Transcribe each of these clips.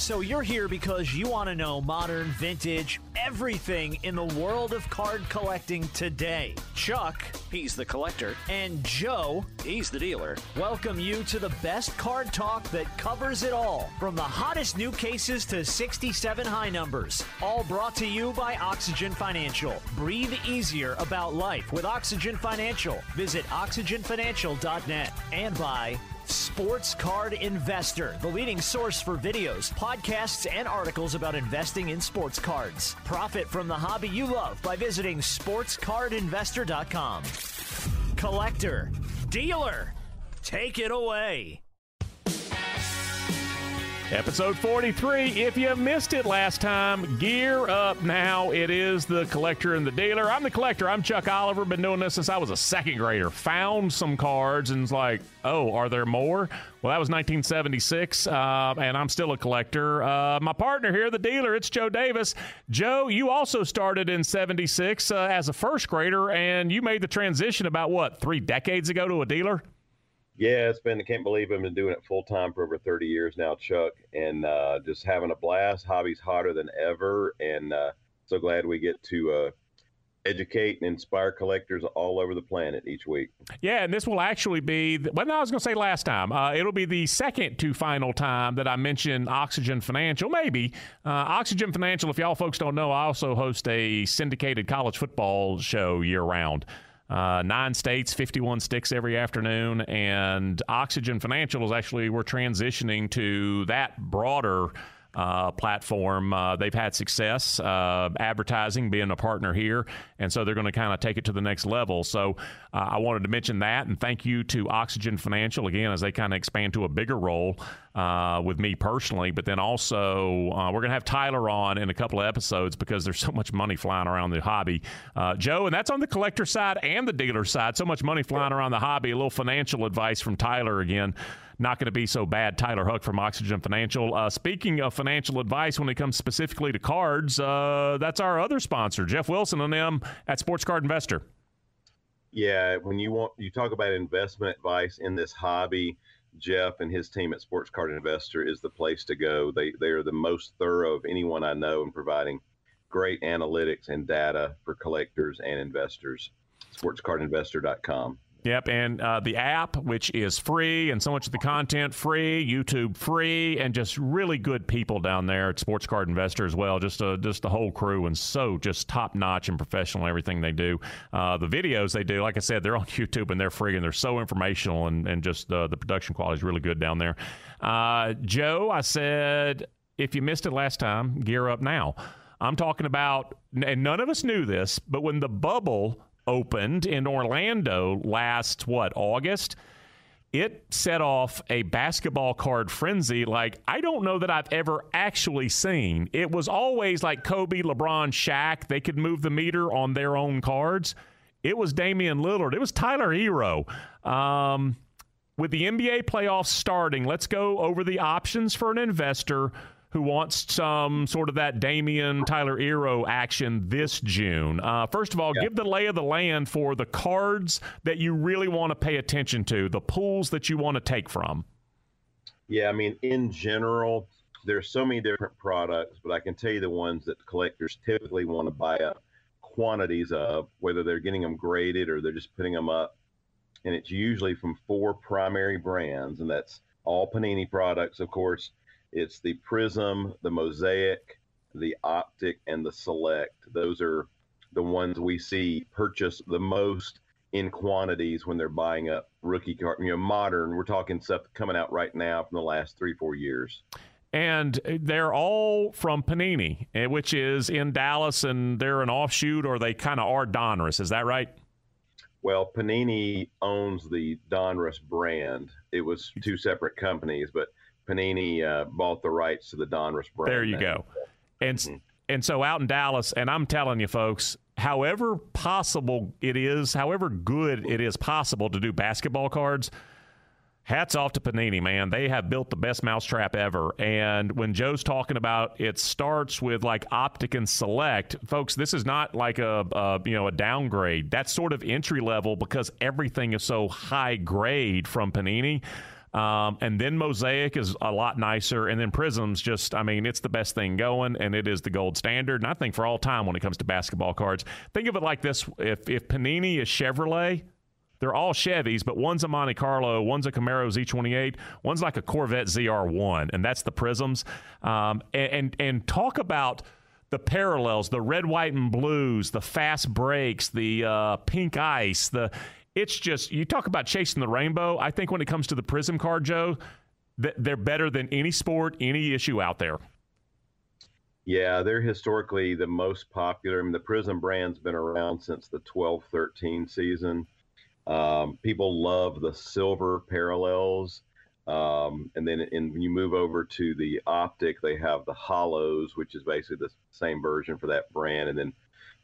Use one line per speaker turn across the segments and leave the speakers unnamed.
So you're here because you want to know modern, vintage, everything in the world of card collecting today. Chuck, he's the collector, and Joe, he's the dealer, welcome you to the best card talk that covers it all, from the hottest new cases to 67 high numbers. All brought to you by Oxygen Financial. Breathe easier about life with Oxygen Financial. Visit oxygenfinancial.net and by Sports Card Investor, the leading source for videos, podcasts, and articles about investing in sports cards. Profit from the hobby you love by visiting sportscardinvestor.com. Collector, dealer, take it away.
Episode 43. If you missed it last time, gear up now. It is the collector and the dealer. I'm the collector. I'm Chuck Oliver. Been doing this since I was a second grader. Found some cards and was like, oh, are there more? Well, that was 1976, uh, and I'm still a collector. Uh, my partner here, the dealer, it's Joe Davis. Joe, you also started in 76 uh, as a first grader, and you made the transition about what, three decades ago to a dealer?
Yeah, it's been, I can't believe I've been doing it full time for over 30 years now, Chuck, and uh, just having a blast. Hobby's hotter than ever, and uh, so glad we get to uh, educate and inspire collectors all over the planet each week.
Yeah, and this will actually be, well, no, I was going to say last time. Uh, it'll be the second to final time that I mention Oxygen Financial, maybe. Uh, Oxygen Financial, if y'all folks don't know, I also host a syndicated college football show year round. Uh, nine states, 51 sticks every afternoon, and Oxygen Financial is actually we're transitioning to that broader uh, platform. Uh, they've had success uh, advertising, being a partner here, and so they're going to kind of take it to the next level. So uh, I wanted to mention that, and thank you to Oxygen Financial again as they kind of expand to a bigger role uh, with me personally. But then also uh, we're going to have Tyler on in a couple of episodes because there's so much money flying around the hobby, Joe, and that's on the collector side and the dealer side. So much money flying around the hobby. A little financial advice from Tyler again not going to be so bad. Tyler Huck from Oxygen Financial. Uh, speaking of financial advice, when it comes specifically to cards, uh, that's our other sponsor, Jeff Wilson and them at Sports Card Investor.
Yeah, when you want you talk about investment advice in this hobby, Jeff and his team at Sports Card Investor is the place to go. They they are the most thorough of anyone I know in providing great analytics and data for collectors and investors. SportsCardInvestor.com.
Yep, and uh, the app, which is free, and so much of the content free, YouTube free, and just really good people down there at Sports Card Investor as well. Just uh, just the whole crew, and so just top notch and professional everything they do. Uh, the videos they do, like I said, they're on YouTube and they're free, and they're so informational, and and just uh, the production quality is really good down there. Uh, Joe, I said if you missed it last time, gear up now. I'm talking about, and none of us knew this, but when the bubble opened in Orlando last, what, August? It set off a basketball card frenzy like I don't know that I've ever actually seen. It was always like Kobe, LeBron, Shaq. They could move the meter on their own cards. It was Damian Lillard. It was Tyler Herro. Um, with the NBA playoffs starting, let's go over the options for an investor who wants some sort of that Damian Tyler Herro action this June. Uh, first of all, yeah. give the lay of the land for the cards that you really want to pay attention to, the pools that you want to take from.
Yeah, I mean, in general, there's so many different products, but I can tell you the ones that collectors typically want to buy up quantities of, whether they're getting them graded or they're just putting them up. And it's usually from four primary brands, and that's all Panini products, of course, it's the Prizm, the Mosaic, the Optic, and the Select. Those are the ones we see purchase the most in quantities when they're buying up rookie card. You know, modern. We're talking stuff coming out right now from the last three, four years.
And they're all from Panini, eh, which is in Dallas, and they're an offshoot, or they kind of are Donruss. Is that right?
Well, Panini owns the Donruss brand. It was two separate companies, but Panini uh, bought the rights to the Donruss brand.
There you go. And mm-hmm. and so out in Dallas, and I'm telling you, folks, however possible it is, however good it is possible to do basketball cards, hats off to Panini, man. They have built the best mousetrap ever. And when Joe's talking about it starts with like Optic and Select, folks, this is not like a, a you know a downgrade. That's sort of entry level because everything is so high grade from Panini. Um, and then Mosaic is a lot nicer. And then Prizm's just, I mean, it's the best thing going, and it is the gold standard. And I think for all time when it comes to basketball cards, think of it like this if, if Panini is Chevrolet, they're all Chevys, but one's a Monte Carlo, one's a Camaro Z28, one's like a Corvette ZR1, and that's the Prizms. Um, and, and, and talk about the parallels, the red, white, and blues, the fast breaks, the uh, pink ice, the it's just you talk about chasing the rainbow. I think when it comes to the Prizm card, Joe, they're better than any sport, any issue out there.
Yeah, they're historically the most popular. I mean, the Prizm brand's been around since the 12 13 season. Um, people love the silver parallels. Um, and then when you move over to the optic, they have the hollows, which is basically the same version for that brand. And then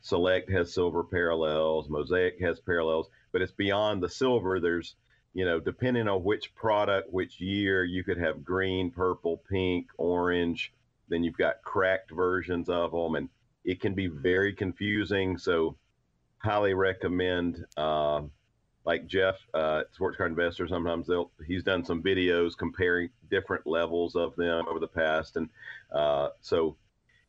Select has silver parallels, Mosaic has parallels, but it's beyond the silver. There's, you know, depending on which product, which year, you could have green, purple, pink, orange. Then you've got cracked versions of them, and it can be very confusing. So, highly recommend. Uh, like Jeff, uh, Sports Card Investor, sometimes they'll he's done some videos comparing different levels of them over the past, and uh, so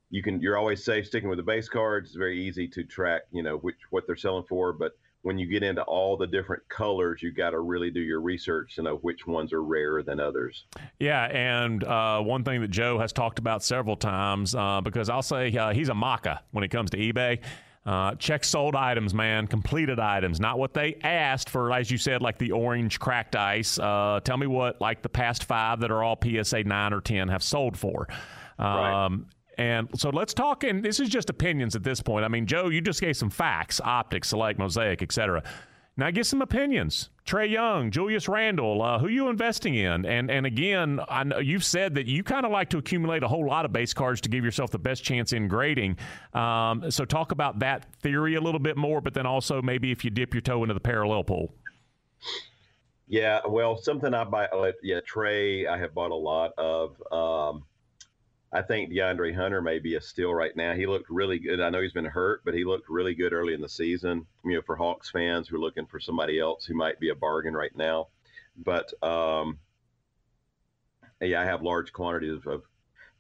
you can you're always safe sticking with the base cards. It's very easy to track, you know, which what they're selling for, but when you get into all the different colors, you got to really do your research to know which ones are rarer than others.
Yeah, and uh, one thing that Joe has talked about several times, uh, because I'll say uh, he's a maca when it comes to eBay. Uh, check sold items, man. Completed items, not what they asked for. As you said, like the orange cracked ice. Uh, tell me what, like the past five that are all PSA nine or ten, have sold for. Um, right. And so let's talk. And this is just opinions at this point. I mean, Joe, you just gave some facts: optics, select, mosaic, etc. Now get some opinions. Trae Young, Julius Randle, uh, who you investing in? And and again, I know you've said that you kind of like to accumulate a whole lot of base cards to give yourself the best chance in grading. Um, so talk about that theory a little bit more, but then also maybe if you dip your toe into the parallel pool.
Yeah, well, something I buy. Uh, yeah, Trae, I have bought a lot of. Um, I think DeAndre Hunter may be a steal right now. He looked really good. I know he's been hurt, but he looked really good early in the season. You know, for Hawks fans who are looking for somebody else who might be a bargain right now. But um, yeah, I have large quantities of,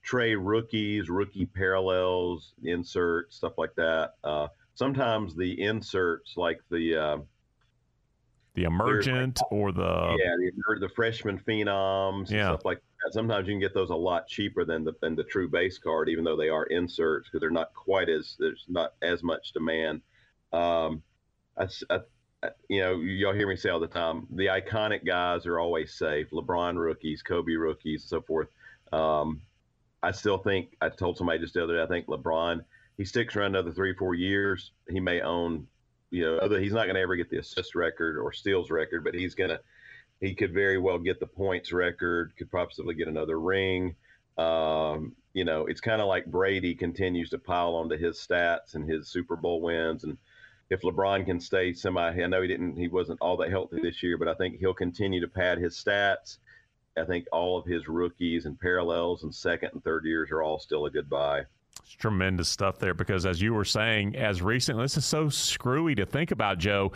Trae rookies, rookie parallels, inserts, stuff like that. Uh, sometimes the inserts, like the uh,
the emergent or the
yeah the, the freshman phenoms, yeah. stuff like sometimes you can get those a lot cheaper than the than the true base card, even though they are inserts because they're not quite as there's not as much demand. Um, I, I, you know, y'all hear me say all the time, the iconic guys are always safe. LeBron rookies, Kobe rookies, and so forth. Um, I still think I told somebody just the other day. I think LeBron he sticks around another three four years. He may own, you know, other he's not going to ever get the assist record or steals record, but he's going to he could very well get the points record, could possibly get another ring. Um, you know, it's kind of like Brady continues to pile onto his stats and his Super Bowl wins. And if LeBron can stay semi, I know he didn't, he wasn't all that healthy this year, but I think he'll continue to pad his stats. I think all of his rookies and parallels and second and third years are all still a good buy.
It's tremendous stuff there because, as you were saying, as recently, this is so screwy to think about, Joe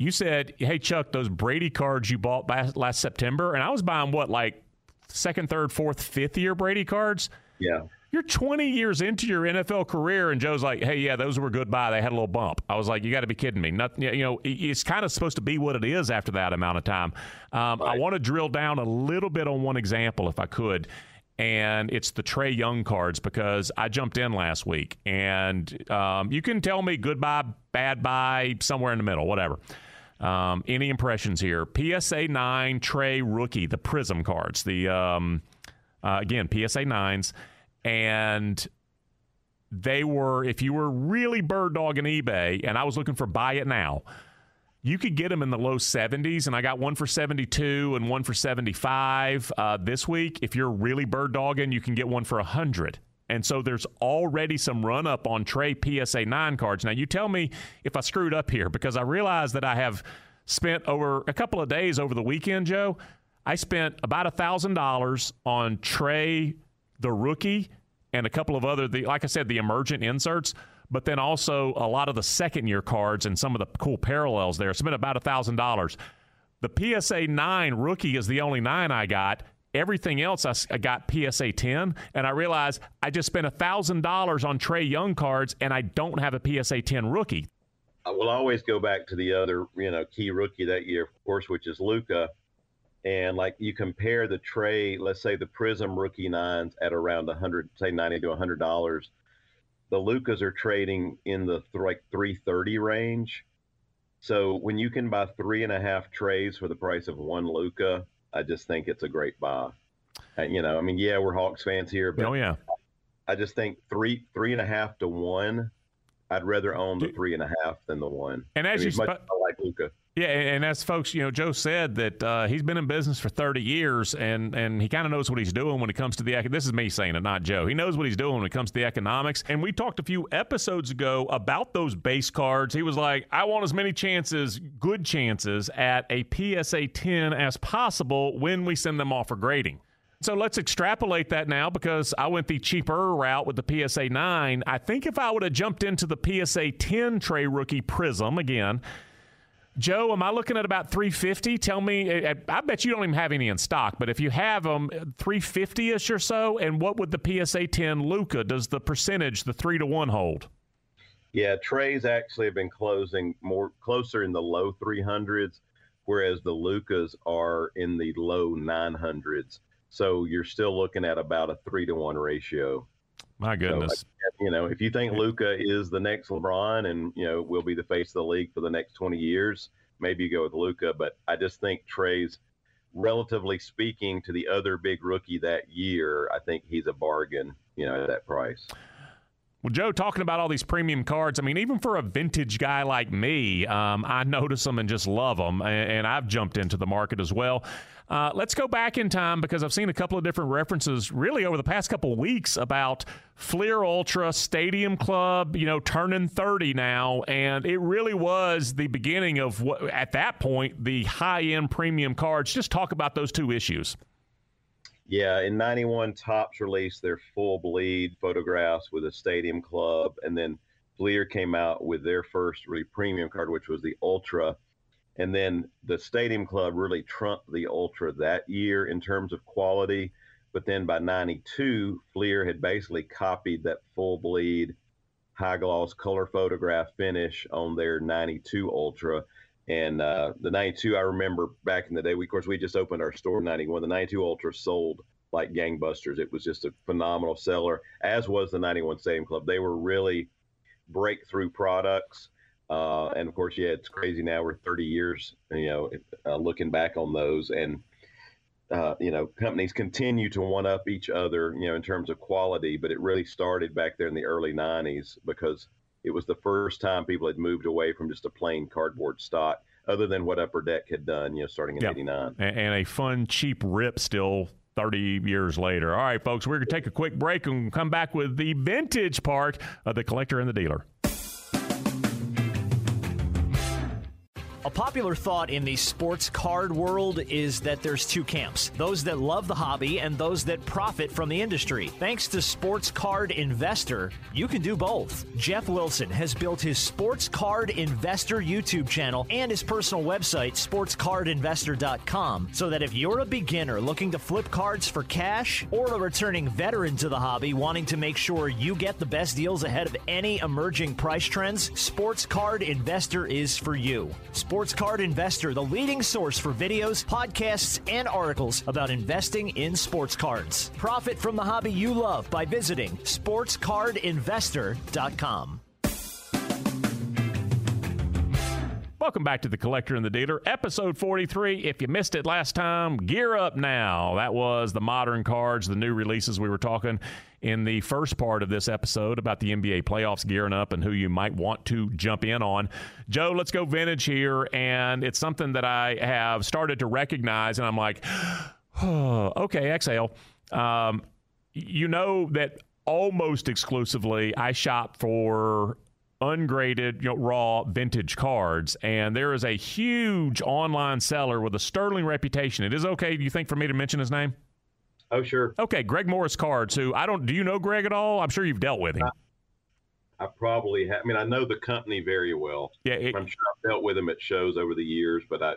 you said, "Hey Chuck, those Brady cards you bought last, last September," and I was buying what like second, third, fourth, fifth year Brady cards.
Yeah.
You're 20 years into your NFL career, and Joe's like, "Hey, yeah, those were good buy. They had a little bump." I was like, "You got to be kidding me!" Nothing, you know, it's kind of supposed to be what it is after that amount of time. Um, right. I want to drill down a little bit on one example, if I could, and it's the Trae Young cards because I jumped in last week, and um, you can tell me goodbye, bad buy, somewhere in the middle, whatever. Um, any impressions here? PSA 9 Trae Rookie, the Prizm cards. The um, uh, Again, PSA 9s. And they were, if you were really bird dogging eBay, and I was looking for buy it now, you could get them in the low 70s. And I got one for 72 and one for 75 uh, this week. If you're really bird dogging, you can get one for 100 and so there's already some run up on Trae PSA 9 cards. Now, you tell me if I screwed up here because I realize that I have spent over a couple of days over the weekend, Joe. I spent about a thousand dollars on Trae, the rookie, and a couple of other, the, like I said, the emergent inserts. But then also a lot of the second year cards and some of the cool parallels there. Spent about a thousand dollars. The PSA nine rookie is the only nine I got. Everything else I, I got PSA 10, and I realized I just spent $1,000 on Trae Young cards, and I don't have a PSA 10 rookie.
I will always go back to the other, you know, key rookie that year, of course, which is Luka. And like you compare the Trae, let's say the Prizm rookie nines at around 100, say 90 to 100 dollars. The Lukas are trading in the th- like 330 range. So when you can buy three and a half Traes for the price of one Luka, I just think it's a great buy. And, you know, I mean, yeah, we're Hawks fans here, but
oh yeah,
I just think three three and a half to one. I'd rather own the three and a half than the one.
And as
I mean,
you
as
sp-
as I like Luka.
Yeah, and as folks, you know, Joe said that uh, he's been in business for 30 years, and and he kind of knows what he's doing when it comes to the. This is me saying it, not Joe. He knows what he's doing when it comes to the economics. And we talked a few episodes ago about those base cards. He was like, "I want as many chances, good chances, at a PSA 10 as possible when we send them off for grading." So let's extrapolate that now because I went the cheaper route with the PSA 9. I think if I would have jumped into the PSA 10 Trae rookie Prizm again, Joe, am I looking at about 350? Tell me, eh, eh, I bet you don't even have any in stock, but if you have them, eh, 350 ish or so. And what would the PSA 10 Luka, does the percentage, the three to one hold?
Yeah, Trae's actually have been closing more closer in the low 300s, whereas the Lukas are in the low 900s. So you're still looking at about a three to one ratio.
My goodness.
So, you know, if you think Luka is the next LeBron and, you know, will be the face of the league for the next 20 years, maybe you go with Luka. But I just think Trae's, relatively speaking to the other big rookie that year, I think he's a bargain, you know, at that price.
Well, Joe, talking about all these premium cards, I mean, even for a vintage guy like me, um, I notice them and just love them, and, and I've jumped into the market as well. Uh, let's go back in time because I've seen a couple of different references really over the past couple of weeks about Fleer Ultra Stadium Club, you know, turning 30 now. And it really was the beginning of what, at that point, the high end premium cards. Just talk about those two issues.
Yeah, in 91, Topps released their full bleed photographs with a Stadium Club. And then Fleer came out with their first really premium card, which was the Ultra. And then the Stadium Club really trumped the Ultra that year in terms of quality. But then by 92, Fleer had basically copied that full bleed high gloss color photograph finish on their 92 Ultra. And uh, the 92, I remember back in the day, we, of course, we just opened our store in 91. The 92 Ultra sold like gangbusters. It was just a phenomenal seller, as was the 91 Stadium Club. They were really breakthrough products. Uh, and of course, yeah, it's crazy now. We're 30 years, you know, uh, looking back on those, and uh, you know, companies continue to one up each other, you know, in terms of quality. But it really started back there in the early 90s because it was the first time people had moved away from just a plain cardboard stock, other than what Upper Deck had done, you know, starting in '89.
And, and a fun, cheap rip still 30 years later. All right, folks, we're going to take a quick break and come back with the vintage part of the collector and the dealer.
A popular thought in the sports card world is that there's two camps those that love the hobby and those that profit from the industry. Thanks to Sports Card Investor, you can do both. Jeff Wilson has built his Sports Card Investor YouTube channel and his personal website, sportscardinvestor.com, so that if you're a beginner looking to flip cards for cash or a returning veteran to the hobby wanting to make sure you get the best deals ahead of any emerging price trends, Sports Card Investor is for you. Sports Card Investor, the leading source for videos, podcasts, and articles about investing in sports cards. Profit from the hobby you love by visiting sportscardinvestor.com.
Welcome back to the Collector and the Dealer, episode 43. If you missed it last time, gear up now. That was the modern cards, the new releases we were talking in the first part of this episode about the NBA playoffs gearing up and who you might want to jump in on. Joe, let's go vintage here. And it's something that I have started to recognize, and I'm like, oh, okay, exhale. Um, you know that almost exclusively I shop for ungraded, you know, raw vintage cards. And there is a huge online seller with a sterling reputation. It is okay, do you think, for me to mention his name?
Oh, sure.
Okay, Greg Morris Cards. Who I don't. Do you know Greg at all? I'm sure you've dealt with him.
I, I probably have. I mean, I know the company very well.
Yeah, it,
I'm sure I've dealt with him at shows over the years, but I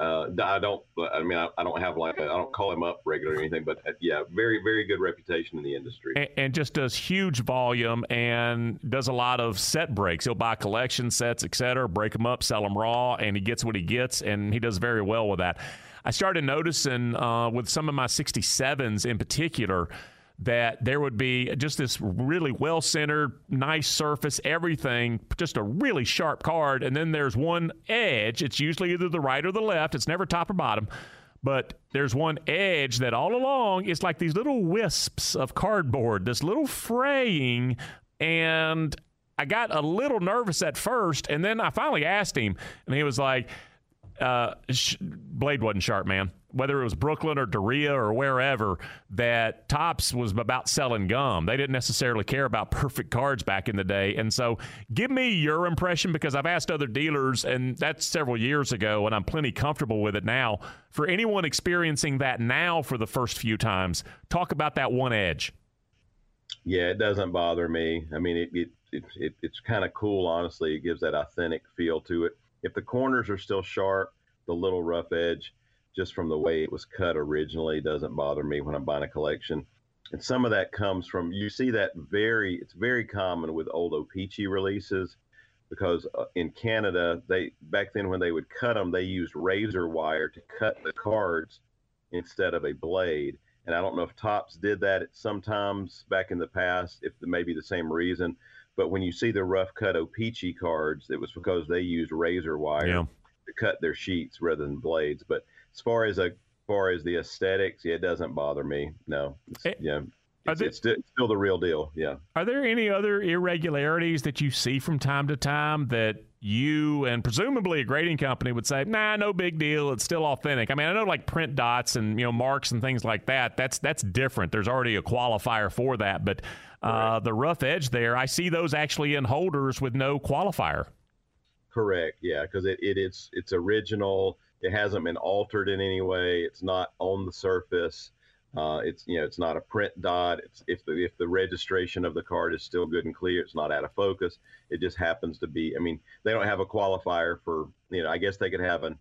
uh, I don't. I mean, I, I don't have like I don't call him up regular or anything, but uh, yeah, very very good reputation in the industry.
And, and, just does huge volume and does a lot of set breaks. He'll buy collection sets, etc., break them up, sell them raw, and he gets what he gets, and he does very well with that. I started noticing uh, with some of my 67s in particular that there would be just this really well centered, nice surface, everything, just a really sharp card. And then there's one edge. It's usually either the right or the left, it's never top or bottom. But there's one edge that all along is like these little wisps of cardboard, this little fraying. And I got a little nervous at first. And then I finally asked him, and he was like, uh, Blade wasn't sharp, man whether it was Brooklyn or Duryea or wherever, that Topps was about selling gum. They didn't necessarily care about perfect cards back in the day. And so, give me your impression because I've asked other dealers, and that's several years ago, and I'm plenty comfortable with it now. For anyone experiencing that now for the first few times, talk about that one edge.
Yeah, it doesn't bother me. I mean, it, it, it, it it's kind of cool, honestly. It gives that authentic feel to it. If the corners are still sharp, the little rough edge, just from the way it was cut originally doesn't bother me when I'm buying a collection. And some of that comes from you see that very it's very common with old O-Pee-Chee releases because uh, in Canada they back then when they would cut them they used razor wire to cut the cards instead of a blade. And I don't know if Topps did that sometimes back in the past, if maybe the same reason. But when you see the rough cut O-Pee-Chee cards, it was because they used razor wire yeah. to cut their sheets rather than blades. But as far as a as far as the aesthetics, yeah, it doesn't bother me. No, it's, it, yeah, it's, there, it's, still the real deal. Yeah.
Are there any other irregularities that you see from time to time that you and presumably a grading company would say, "Nah, no big deal. It's still authentic." I mean, I know like print dots and you know marks and things like that. That's that's different. There's already a qualifier for that, but uh, the rough edge there, I see those actually in holders with no qualifier.
Correct. Yeah, because it, it it's it's original it hasn't been altered in any way. It's not on the surface. Uh, it's you know it's not a print dot. It's if the if the registration of the card is still good and clear, it's not out of focus. It just happens to be. I mean, they don't have a qualifier for you know. I guess they could have an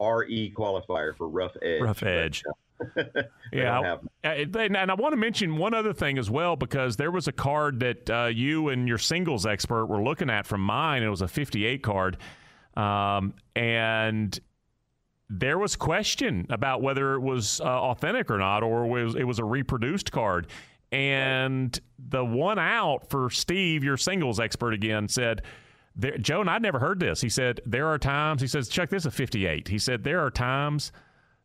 RE qualifier for rough edge.
Rough edge. But, yeah, and I want to mention one other thing as well because there was a card that uh, you and your singles expert were looking at from mine. It was a 58 card, um, and there was question about whether it was uh, authentic or not, or was it was a reproduced card. And the one out for Steve, your singles expert again, said, there, Joe and I'd never heard this. He said, There are times, he says, Chuck, this is a 58. He said, There are times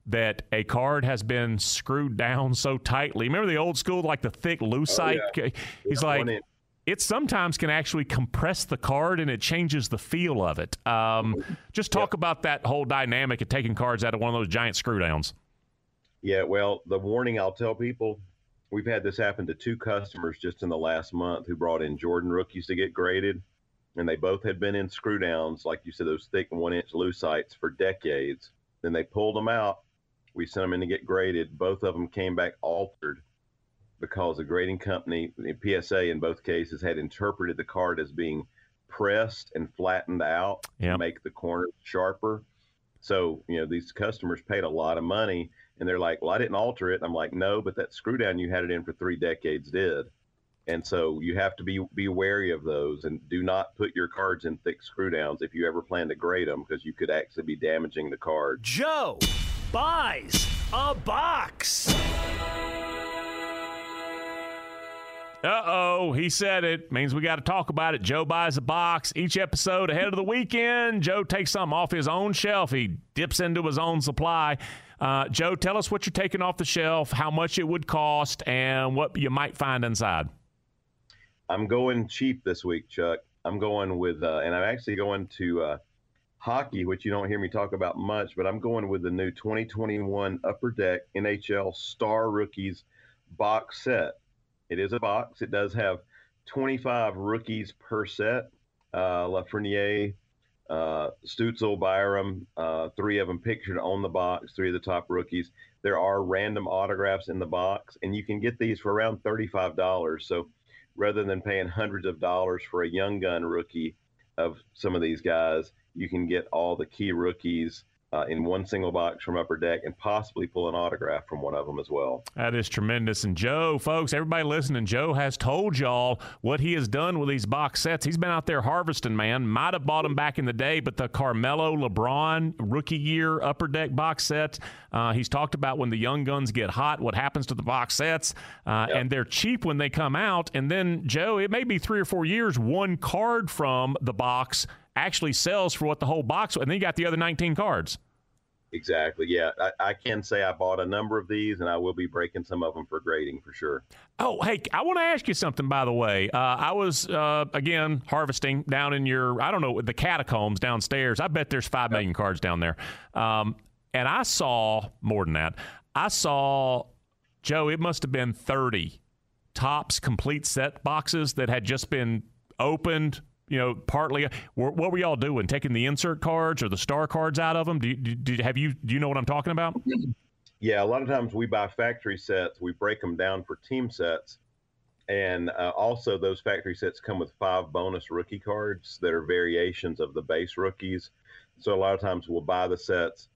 that a card has been screwed down so tightly. Remember the old school, like the thick lucite? Oh, yeah. He's yeah, like, it sometimes can actually compress the card and it changes the feel of it. Um, just talk yep. about that whole dynamic of taking cards out of one of those giant screw downs.
Yeah, well, the warning I'll tell people we've had this happen to two customers just in the last month who brought in Jordan rookies to get graded. And they both had been in screw downs, like you said, those thick one inch lucites for decades. Then they pulled them out. We sent them in to get graded. Both of them came back altered because the grading company, the PSA in both cases, had interpreted the card as being pressed and flattened out yep. to make the corners sharper. So, you know, these customers paid a lot of money and they're like, well, I didn't alter it. And I'm like, no, but that screw down you had it in for three decades did. And so you have to be be wary of those and do not put your cards in thick screw downs if you ever plan to grade them because you could actually be damaging the card.
Joe buys a box.
Uh oh, he said it. Means we got to talk about it. Joe buys a box. Each episode ahead of the weekend, Joe takes something off his own shelf. He dips into his own supply. Uh, Joe, tell us what you're taking off the shelf, how much it would cost, and what you might find inside.
I'm going cheap this week, Chuck. I'm going with, uh, and I'm actually going to uh, hockey, which you don't hear me talk about much, but I'm going with the new 2021 Upper Deck NHL Star Rookies box set. It is a box. It does have 25 rookies per set. uh, Lafreniere, uh, Stützle, Byram, uh, three of them pictured on the box, three of the top rookies. There are random autographs in the box, and you can get these for around $35. So rather than paying hundreds of dollars for a young gun rookie of some of these guys, you can get all the key rookies uh, in one single box from Upper Deck and possibly pull an autograph from one of them as well.
That is tremendous. And Joe, folks, everybody listening, Joe has told y'all what he has done with these box sets. He's been out there harvesting, man. Might have bought them back in the day, but the Carmelo LeBron rookie year Upper Deck box set, uh, he's talked about when the young guns get hot, what happens to the box sets. Uh, yep. And they're cheap when they come out. And then, Joe, it may be three or four years, one card from the box actually sells for what the whole box and then you got the other 19 cards.
Exactly yeah. I, I, can say i bought a number of these and i will be breaking some of them for grading for sure.
Oh hey i want to ask you something by the way. Uh, i was uh, again harvesting down in your i don't know the catacombs downstairs. I bet there's five million cards down there. Um, and i saw more than that i saw joe it must have been 30 Topps complete set boxes that had just been opened you know, partly what were y'all doing? Taking the insert cards or the star cards out of them? Do you, do have you do you know what I'm talking about?
Yeah, a lot of times we buy factory sets. We break them down for team sets, and uh, also those factory sets come with five bonus rookie cards that are variations of the base rookies. So a lot of times we'll buy the sets,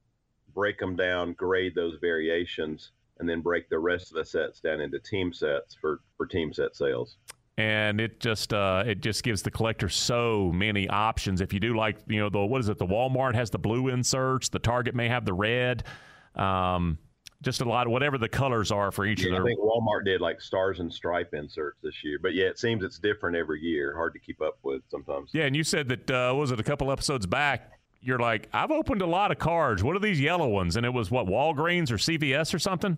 break them down, grade those variations, and then break the rest of the sets down into team sets for for team set sales
and it just uh, it just gives the collector so many options. If you do like you know the what is it? The Walmart has the blue inserts. The Target may have the red. Um, just a lot of whatever the colors are for each
yeah,
of their.
I think Walmart did like stars and stripe inserts this year, but yeah, it seems it's different every year. Hard to keep up with sometimes.
Yeah, and you said that uh, was it a couple episodes back? You're like, I've opened a lot of cards. What are these yellow ones? And it was what Walgreens or CVS or something.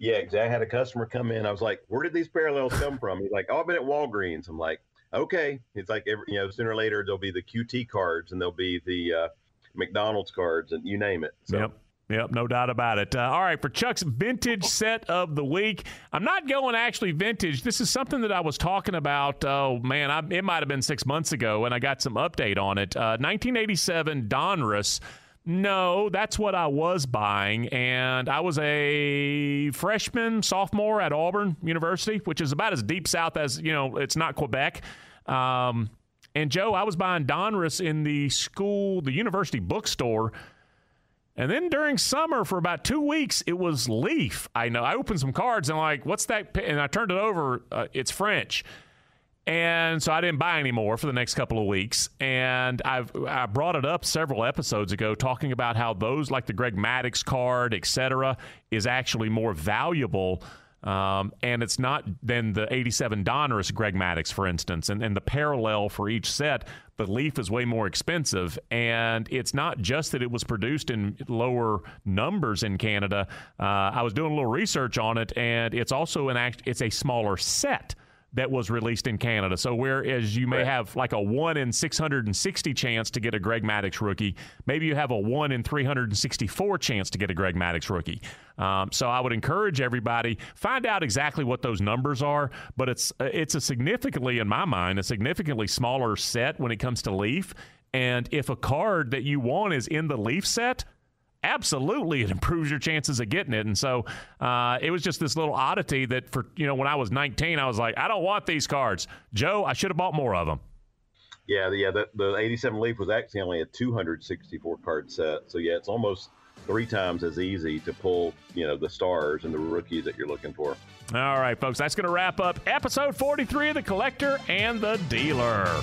Yeah, exactly. I had a customer come in. I was like, "Where did these parallels come from?" He's like, "Oh, I've been at Walgreens." I'm like, "Okay." It's like every, you know, sooner or later there'll be the QT cards and there'll be the uh, McDonald's cards and you name it.
So. Yep. Yep, no doubt about it. Uh, all right, for Chuck's vintage set of the week, I'm not going actually vintage. This is something that I was talking about. Oh man, I, it might have been six months ago, and I got some update on it. Uh, 1987 Donruss no, that's what I was buying. And I was a freshman, sophomore at Auburn University, which is about as deep south as, you know, it's not Quebec. Um, and Joe, I was buying Donruss in the school, the university bookstore. And then during summer, for about two weeks, it was Leaf. I know. I opened some cards and like, what's that? And I turned it over. Uh, it's French. And so I didn't buy any more for the next couple of weeks. And I've I brought it up several episodes ago, talking about how those, like the Greg Maddux card, etc., is actually more valuable. Um, and it's not than the 87 Donruss Greg Maddux, for instance. And, and the parallel for each set, the Leaf is way more expensive. And it's not just that it was produced in lower numbers in Canada. Uh, I was doing a little research on it, and it's also an act, it's a smaller set that was released in Canada. So whereas you may right. have like a one in 660 chance to get a Greg Maddux rookie, maybe you have a one in 364 chance to get a Greg Maddux rookie. Um, so I would encourage everybody find out exactly what those numbers are. But it's it's a significantly, in my mind, a significantly smaller set when it comes to Leaf. And if a card that you want is in the Leaf set, absolutely it improves your chances of getting it. And so uh, it was just this little oddity that for you know when I was 19, I was like, I don't want these cards, Joe. I should have bought more of them.
Yeah, yeah. The, the 87 Leaf was actually only a 264 card set, so yeah, it's almost three times as easy to pull you know the stars and the rookies that you're looking for.
All right, folks, that's going to wrap up episode 43 of the Collector and the Dealer.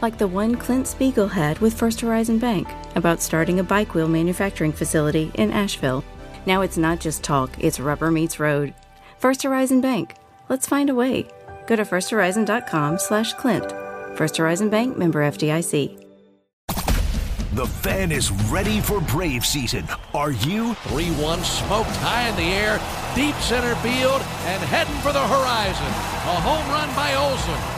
like the one Clint Spiegel had with First Horizon Bank about starting a bike wheel manufacturing facility in Asheville. Now it's not just talk, it's rubber meets road. First Horizon Bank. Let's find a way. Go to firsthorizon.com slash Clint. First Horizon Bank member FDIC.
The fan is ready for Brave season. Are you?
3 1 smoked high in the air, deep center field, and heading for the horizon. A home run by Olson.